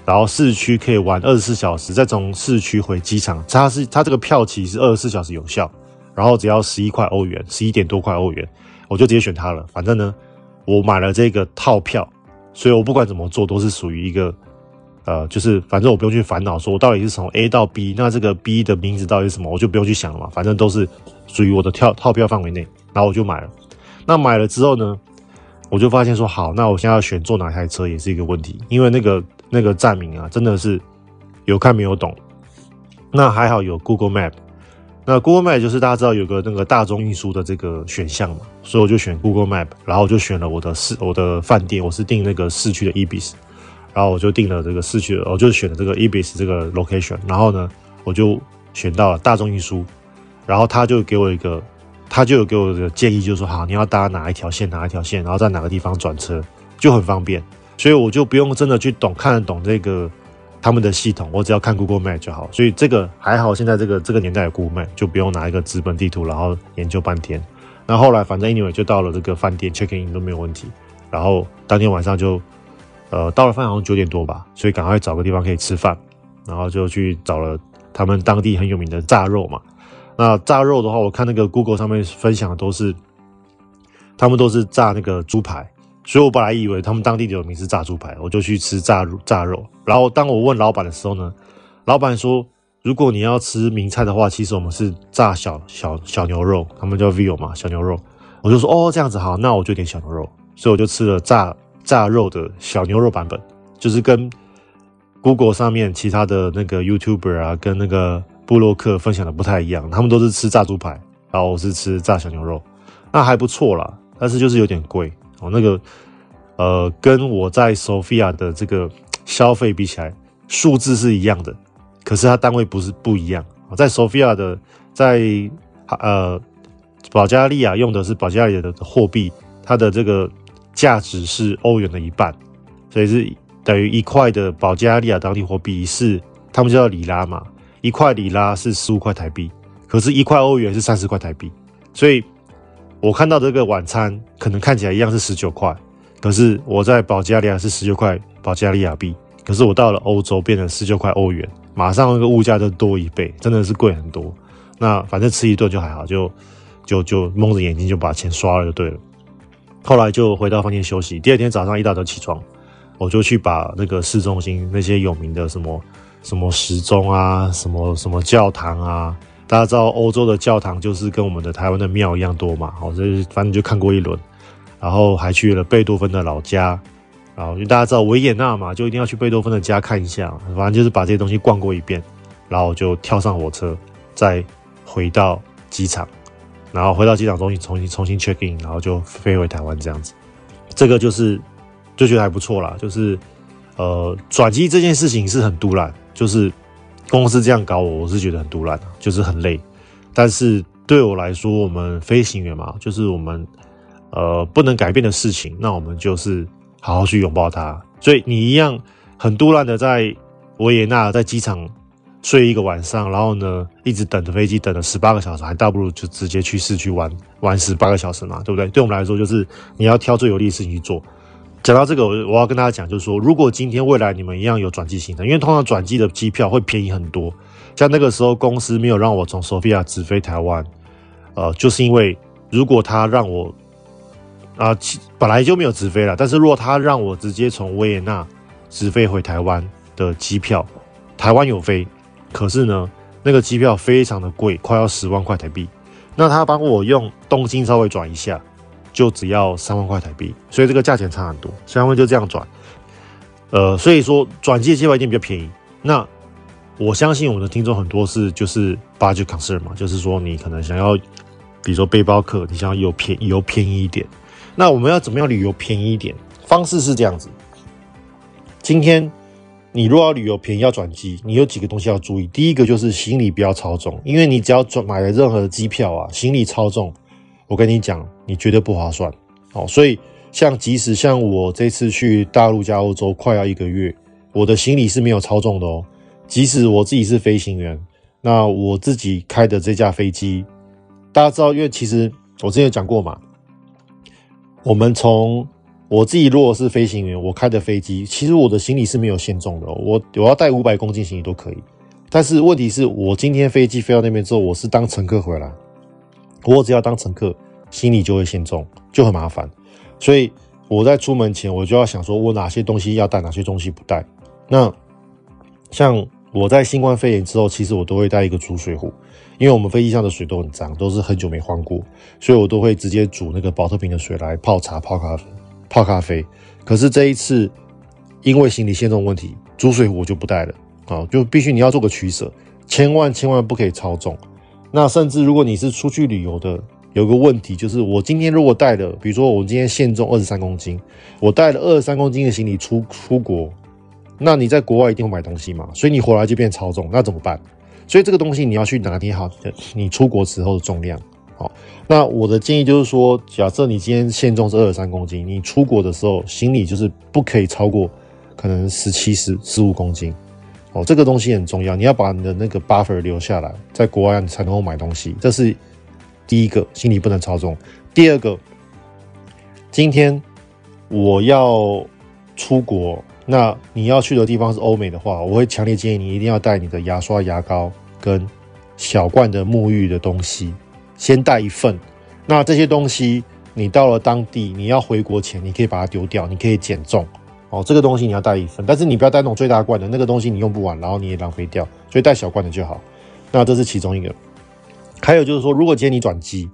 然后市区可以玩二十四小时，再从市区回机场。它是它这个票期是二十四小时有效，然后只要十一块欧元，十一点多块欧元。我就直接选它了，反正呢，我买了这个套票，所以我不管怎么做都是属于一个，呃，就是反正我不用去烦恼说我到底是从 A 到 B，那这个 B 的名字到底是什么，我就不用去想了嘛，反正都是属于我的跳套票范围内，然后我就买了。那买了之后呢，我就发现说好，那我现在要选坐哪台车也是一个问题，因为那个那个站名啊，真的是有看没有懂。那还好有 Google Map。那 Google Map 就是大家知道有个那个大众运输的这个选项嘛，所以我就选 Google Map，然后我就选了我的市我的饭店，我是订那个市区的 Ebis 然后我就定了这个市区，我就选了这个 Ibis 这个 location，然后呢，我就选到了大众运输，然后他就给我一个，他就有给我的建议，就是说好，你要搭哪一条线哪一条线，然后在哪个地方转车就很方便，所以我就不用真的去懂看得懂这个。他们的系统，我只要看 Google Map 就好，所以这个还好。现在这个这个年代的 Google Map 就不用拿一个纸本地图，然后研究半天。那后来反正 anyway 就到了这个饭店 check in 都没有问题，然后当天晚上就呃到了饭堂九点多吧，所以赶快找个地方可以吃饭，然后就去找了他们当地很有名的炸肉嘛。那炸肉的话，我看那个 Google 上面分享的都是他们都是炸那个猪排。所以我本来以为他们当地有名是炸猪排，我就去吃炸炸肉。然后当我问老板的时候呢，老板说，如果你要吃名菜的话，其实我们是炸小小小牛肉，他们叫 veal 嘛，小牛肉。我就说哦，这样子好，那我就点小牛肉。所以我就吃了炸炸肉的小牛肉版本，就是跟 Google 上面其他的那个 YouTuber 啊，跟那个布洛克分享的不太一样，他们都是吃炸猪排，然后我是吃炸小牛肉，那还不错啦，但是就是有点贵。哦，那个呃，跟我在 Sofia 的这个消费比起来，数字是一样的，可是它单位不是不一样。在 Sofia 的，在呃保加利亚用的是保加利亚的货币，它的这个价值是欧元的一半，所以是等于一块的保加利亚当地货币是他们叫里拉嘛，一块里拉是十五块台币，可是一块欧元是三十块台币，所以。我看到这个晚餐可能看起来一样是十九块，可是我在保加利亚是十九块保加利亚币，可是我到了欧洲变成十九块欧元，马上那个物价就多一倍，真的是贵很多。那反正吃一顿就还好，就就就蒙着眼睛就把钱刷了就对了。后来就回到房间休息，第二天早上一大早起床，我就去把那个市中心那些有名的什么什么时钟啊，什么什么教堂啊。大家知道欧洲的教堂就是跟我们的台湾的庙一样多嘛？好，这反正就看过一轮，然后还去了贝多芬的老家，然后因为大家知道维也纳嘛，就一定要去贝多芬的家看一下。反正就是把这些东西逛过一遍，然后就跳上火车，再回到机场，然后回到机场中心重新重新 check in，然后就飞回台湾这样子。这个就是就觉得还不错啦，就是呃转机这件事情是很突然，就是。公司这样搞我，我是觉得很突然，就是很累。但是对我来说，我们飞行员嘛，就是我们呃不能改变的事情，那我们就是好好去拥抱它。所以你一样很突然的在维也纳在机场睡一个晚上，然后呢一直等着飞机，等了十八个小时，还倒不如就直接去市区玩玩十八个小时嘛，对不对？对我们来说，就是你要挑最有利的事情去做。讲到这个，我我要跟大家讲，就是说，如果今天未来你们一样有转机行程，因为通常转机的机票会便宜很多。像那个时候公司没有让我从索菲亚直飞台湾，呃，就是因为如果他让我啊、呃，本来就没有直飞了，但是如果他让我直接从维也纳直飞回台湾的机票，台湾有飞，可是呢，那个机票非常的贵，快要十万块台币。那他帮我用东京稍微转一下。就只要三万块台币，所以这个价钱差很多，所以他们就这样转。呃，所以说转机的机票一定比较便宜。那我相信我们的听众很多是就是 budget concern 嘛，就是说你可能想要，比如说背包客，你想要有便有便宜一点。那我们要怎么样旅游便宜一点？方式是这样子。今天你如果要旅游便宜要转机，你有几个东西要注意。第一个就是行李不要超重，因为你只要转买了任何的机票啊，行李超重。我跟你讲，你绝对不划算。好，所以像即使像我这次去大陆加欧洲快要一个月，我的行李是没有超重的哦。即使我自己是飞行员，那我自己开的这架飞机，大家知道，因为其实我之前有讲过嘛，我们从我自己如果是飞行员，我开的飞机，其实我的行李是没有限重的。我我要带五百公斤行李都可以，但是问题是我今天飞机飞到那边之后，我是当乘客回来。我只要当乘客，行李就会限重，就很麻烦。所以我在出门前，我就要想说，我哪些东西要带，哪些东西不带。那像我在新冠肺炎之后，其实我都会带一个储水壶，因为我们飞机上的水都很脏，都是很久没换过，所以我都会直接煮那个保特瓶的水来泡茶、泡咖啡、泡咖啡。可是这一次，因为行李限重问题，煮水壶就不带了啊，就必须你要做个取舍，千万千万不可以超重。那甚至如果你是出去旅游的，有个问题就是，我今天如果带了，比如说我今天限重二十三公斤，我带了二十三公斤的行李出出国，那你在国外一定会买东西嘛，所以你回来就变超重，那怎么办？所以这个东西你要去拿捏好你出国时候的重量。好，那我的建议就是说，假设你今天限重是二十三公斤，你出国的时候行李就是不可以超过可能十七、十十五公斤。哦，这个东西很重要，你要把你的那个 buffer 留下来，在国外你才能够买东西。这是第一个，行李不能超重。第二个，今天我要出国，那你要去的地方是欧美的话，我会强烈建议你一定要带你的牙刷、牙膏跟小罐的沐浴的东西，先带一份。那这些东西你到了当地，你要回国前，你可以把它丢掉，你可以减重。哦，这个东西你要带一份，但是你不要带那种最大罐的，那个东西你用不完，然后你也浪费掉，所以带小罐的就好。那这是其中一个。还有就是说，如果今天你转机，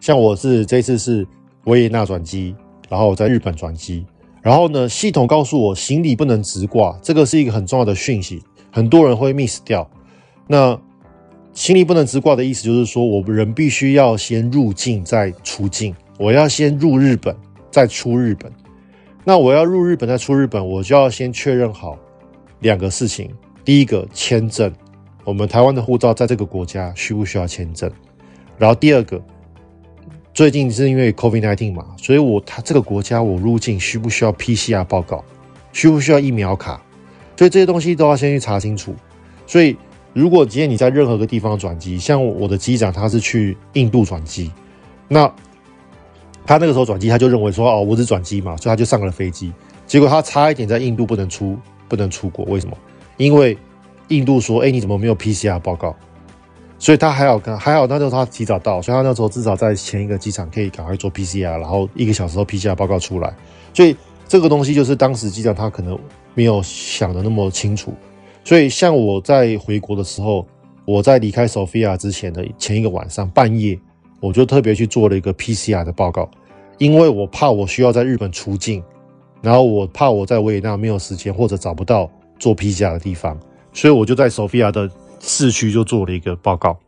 像我是这次是维也纳转机，然后我在日本转机，然后呢，系统告诉我行李不能直挂，这个是一个很重要的讯息，很多人会 miss 掉。那行李不能直挂的意思就是说，我们人必须要先入境再出境，我要先入日本。再出日本。那我要入日本再出日本，我就要先确认好两个事情。第一个，签证，我们台湾的护照在这个国家需不需要签证？然后第二个，最近是因为 COVID-19 嘛，所以我他这个国家我入境需不需要 PCR 报告？需不需要疫苗卡？所以这些东西都要先去查清楚。所以如果今天你在任何个地方转机，像我的机长他是去印度转机，那他那个时候转机他就认为说哦，我只转机嘛，所以他就上了飞机。结果他差一点在印度不能出不能出国，为什么？因为印度说，哎，你怎么没有 PCR 报告？所以他还好，还好那时候他提早到，所以他那时候至少在前一个机场可以赶快做 PCR，然后一个小时后 PCR 报告出来。所以这个东西就是当时机长他可能没有想的那么清楚。所以像我在回国的时候，我在离开 Sofia 之前的前一个晚上半夜，我就特别去做了一个 PCR 的报告，因为我怕我需要在日本出境，然后我怕我在维也纳没有时间或者找不到做 PCR 的地方，所以我就在 Sofia 的。市区就做了一个报告，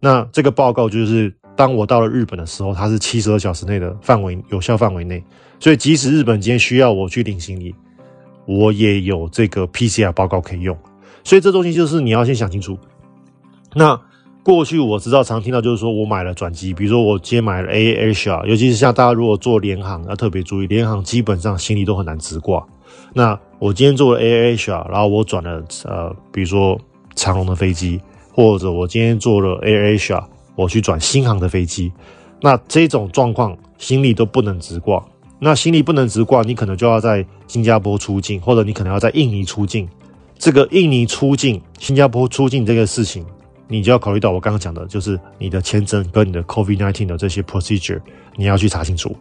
那这个报告就是当我到了日本的时候，它是七十二小时内的范围有效范围内，所以即使日本今天需要我去领行李，我也有这个 PCR 报告可以用。所以这东西就是你要先想清楚。那过去我知道常听到就是说我买了转机，比如说我今天买了 AirAsia，尤其是像大家如果坐联航要特别注意，联航基本上行李都很难直挂。那我今天做了 AirAsia，然后我转了呃，比如说。长荣的飞机，或者我今天坐了 AirAsia，我去转新航的飞机，那这种状况行李都不能直挂。那行李不能直挂，你可能就要在新加坡出境，或者你可能要在印尼出境。这个印尼出境、新加坡出境这个事情，你就要考虑到我刚刚讲的，就是你的签证跟你的 COVID-19 的这些 procedure，你要去查清楚。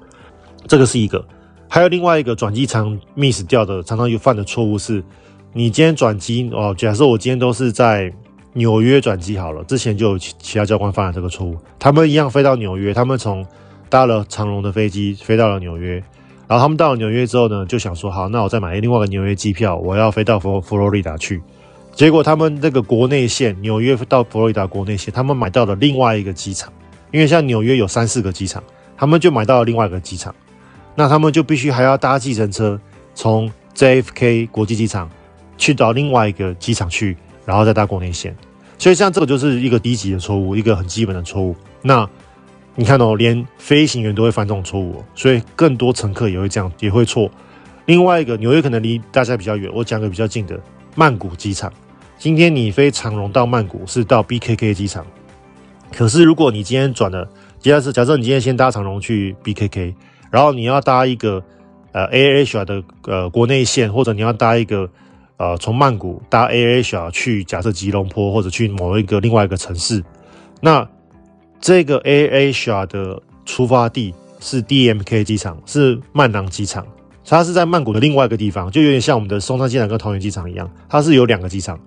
这个是一个，还有另外一个转机常 miss 掉的，常常有犯的错误是。你今天转机哦，假设我今天都是在纽约转机好了，之前就有其其他教官犯了这个错误。他们一样飞到纽约，他们从搭了长龙的飞机飞到了纽约，然后他们到了纽约之后呢，就想说好，那我再买另外一个纽约机票，我要飞到佛佛罗里达去。结果他们这个国内线纽约到佛罗里达国内线，他们买到了另外一个机场，因为像纽约有三四个机场，他们就买到了另外一个机场，那他们就必须还要搭计程车从 JFK 国际机场。去到另外一个机场去，然后再搭国内线，所以像这个就是一个低级的错误，一个很基本的错误。那你看哦，连飞行员都会犯这种错误，所以更多乘客也会这样，也会错。另外一个，纽约可能离大家比较远，我讲个比较近的曼谷机场。今天你飞长荣到曼谷是到 BKK 机场，可是如果你今天转了，假设假设你今天先搭长荣去 BKK，然后你要搭一个呃 ai asia 的呃国内线，或者你要搭一个。呃，从曼谷搭 ai asia 去假设吉隆坡，或者去某一个另外一个城市，那这个 AirAsia 的出发地是 DMK 机场，是曼囊机场，它是在曼谷的另外一个地方，就有点像我们的松山机场跟桃园机场一样，它是有两个机场。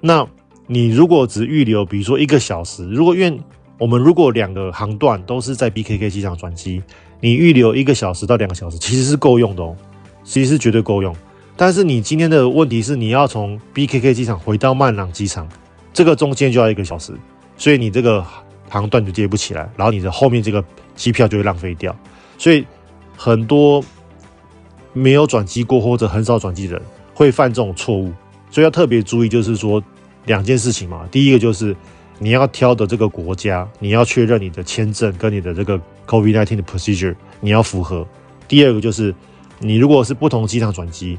那你如果只预留，比如说一个小时，如果因为我们如果两个航段都是在 BKK 机场转机，你预留一个小时到两个小时，其实是够用的哦，其实是绝对够用。但是你今天的问题是，你要从 BKK 机场回到曼囊机场，这个中间就要一个小时，所以你这个航段就接不起来，然后你的后面这个机票就会浪费掉。所以很多没有转机过或者很少转机的人会犯这种错误，所以要特别注意，就是说两件事情嘛。第一个就是你要挑的这个国家，你要确认你的签证跟你的这个 COVID-19 的 procedure 你要符合。第二个就是你如果是不同机场转机。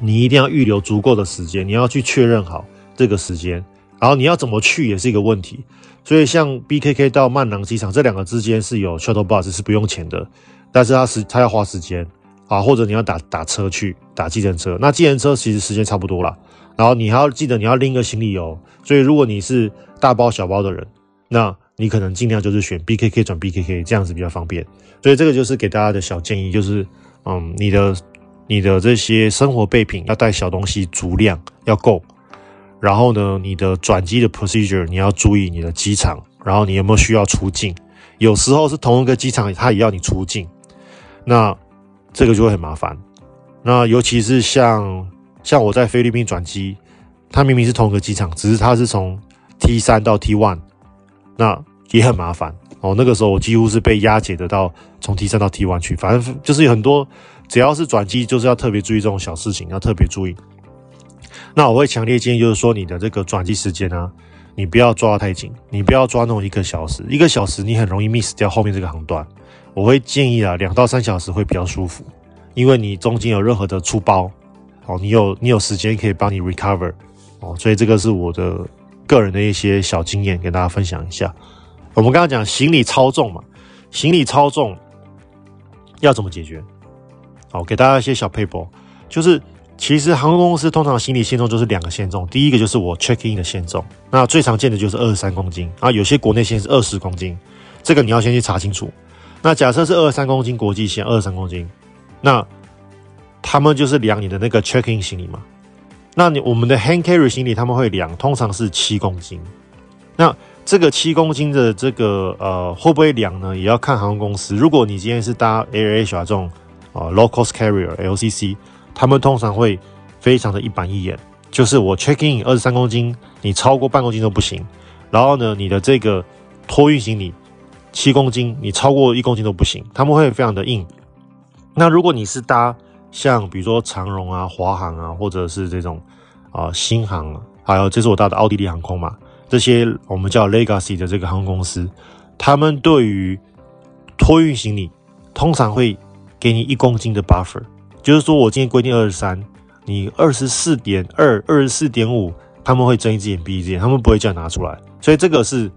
你一定要预留足够的时间，你要去确认好这个时间，然后你要怎么去也是一个问题。所以像 BKK 到曼囊机场这两个之间是有 shuttle bus 是不用钱的，但是它时它要花时间啊，或者你要打打车去打计程车，那计程车其实时间差不多啦。然后你还要记得你要拎个行李哦，所以如果你是大包小包的人，那你可能尽量就是选 BKK 转 BKK 这样子比较方便。所以这个就是给大家的小建议，就是嗯你的。你的这些生活备品要带小东西足量要够，然后呢，你的转机的 procedure 你要注意你的机场，然后你有没有需要出境？有时候是同一个机场，它也要你出境，那这个就会很麻烦。那尤其是像像我在菲律宾转机，它明明是同一个机场，只是它是从 T 三到 T one，那也很麻烦哦，那个时候我几乎是被押解的到从 T 三到 T one 去，反正就是有很多，只要是转机，就是要特别注意这种小事情，要特别注意。那我会强烈建议，就是说你的这个转机时间呢，你不要抓得太紧，你不要抓那种一个小时，一个小时你很容易 miss 掉后面这个航段。我会建议啊，两到三小时会比较舒服，因为你中间有任何的出包，哦，你有你有时间可以帮你 recover，哦，所以这个是我的个人的一些小经验，跟大家分享一下。我们刚刚讲行李超重嘛，行李超重要怎么解决？好，给大家一些小撇步，就是。其实航空公司通常行李限重就是两个限重，第一个就是我 check in 的限重，那最常见的就是二十三公斤，啊，有些国内线是二十公斤，这个你要先去查清楚。那假设是二十三公斤国际线，二十三公斤，那他们就是量你的那个 check in 行李嘛。那你我们的 hand carry 行李他们会量，通常是七公斤。那这个七公斤的这个呃会不会量呢？也要看航空公司。如果你今天是搭 AirAsia 这种啊 low cost carrier LCC。他们通常会非常的一板一眼，就是我 check in 二十三公斤，你超过半公斤都不行。然后呢，你的这个托运行李七公斤，你超过一公斤都不行。他们会非常的硬。那如果你是搭像比如说长荣啊、华航啊，或者是这种啊、呃、新航，还有这是我搭的奥地利航空嘛，这些我们叫 Legacy 的这个航空公司，他们对于托运行李通常会给你一公斤的 buffer。就是说，我今天规定二十三，你二十四点二、二十四点五，他们会睁一只眼闭一只眼，他们不会这样拿出来。所以这个是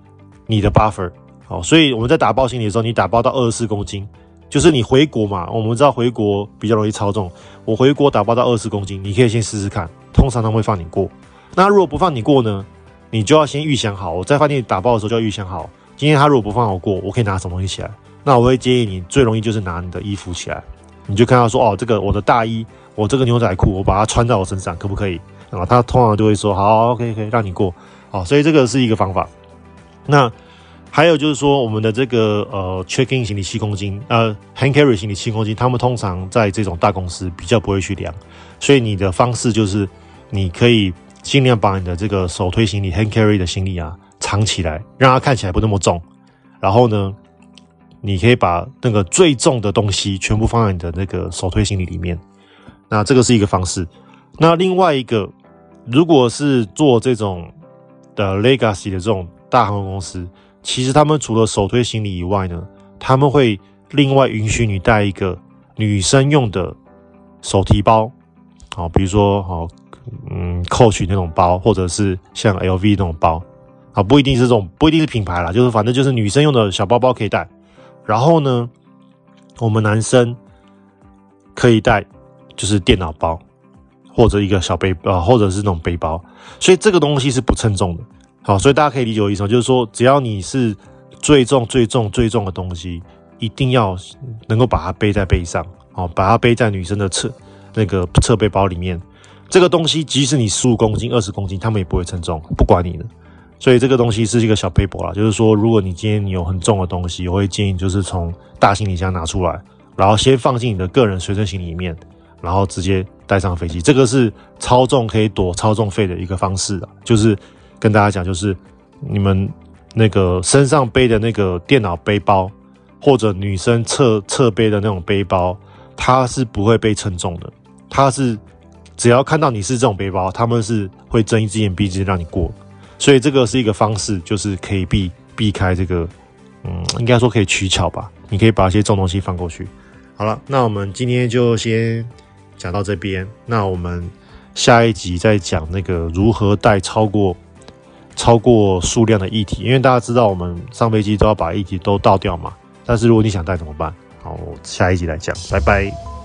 你的 buffer。好，所以我们在打包行李的时候，你打包到二十四公斤，就是你回国嘛，我们知道回国比较容易超重。我回国打包到二十公斤，你可以先试试看，通常他们会放你过。那如果不放你过呢，你就要先预想好，我在饭店打包的时候就要预想好，今天他如果不放我过，我可以拿什么东西起来？那我会建议你最容易就是拿你的衣服起来。你就看到说哦，这个我的大衣，我这个牛仔裤，我把它穿在我身上，可不可以？啊，他通常就会说好，OK，可以让你过。好，所以这个是一个方法。那还有就是说，我们的这个呃 check in 行李七公斤，呃 hand carry 行李七公斤，他们通常在这种大公司比较不会去量，所以你的方式就是你可以尽量把你的这个手推行李 hand carry 的行李啊藏起来，让它看起来不那么重。然后呢，你可以把那个最重的东西全部放在你的那个手推行李里面，那这个是一个方式。那另外一个，如果是做这种的 Legacy 的这种大航空公司，其实他们除了手推行李以外呢，他们会另外允许你带一个女生用的手提包，好，比如说好，嗯，Coach 那种包，或者是像 LV 那种包，啊，不一定是这种，不一定是品牌啦，就是反正就是女生用的小包包可以带。然后呢，我们男生可以带就是电脑包或者一个小背包，或者是那种背包，所以这个东西是不称重的。好，所以大家可以理解我意思，就是说只要你是最重、最重、最重的东西，一定要能够把它背在背上，好，把它背在女生的侧那个侧背包里面。这个东西即使你十五公斤、二十公斤，他们也不会称重，不管你的。所以这个东西是一个小撇步啦，就是说，如果你今天你有很重的东西，我会建议就是从大行李箱拿出来，然后先放进你的个人随身行李里面，然后直接带上飞机。这个是超重可以躲超重费的一个方式啊，就是跟大家讲，就是你们那个身上背的那个电脑背包，或者女生侧侧背的那种背包，它是不会被称重的，它是只要看到你是这种背包，他们是会睁一只眼闭一只眼让你过。所以这个是一个方式，就是可以避避开这个，嗯，应该说可以取巧吧。你可以把一些重东西放过去。好了，那我们今天就先讲到这边。那我们下一集再讲那个如何带超过超过数量的液体，因为大家知道我们上飞机都要把液体都倒掉嘛。但是如果你想带怎么办？好，我下一集来讲，拜拜。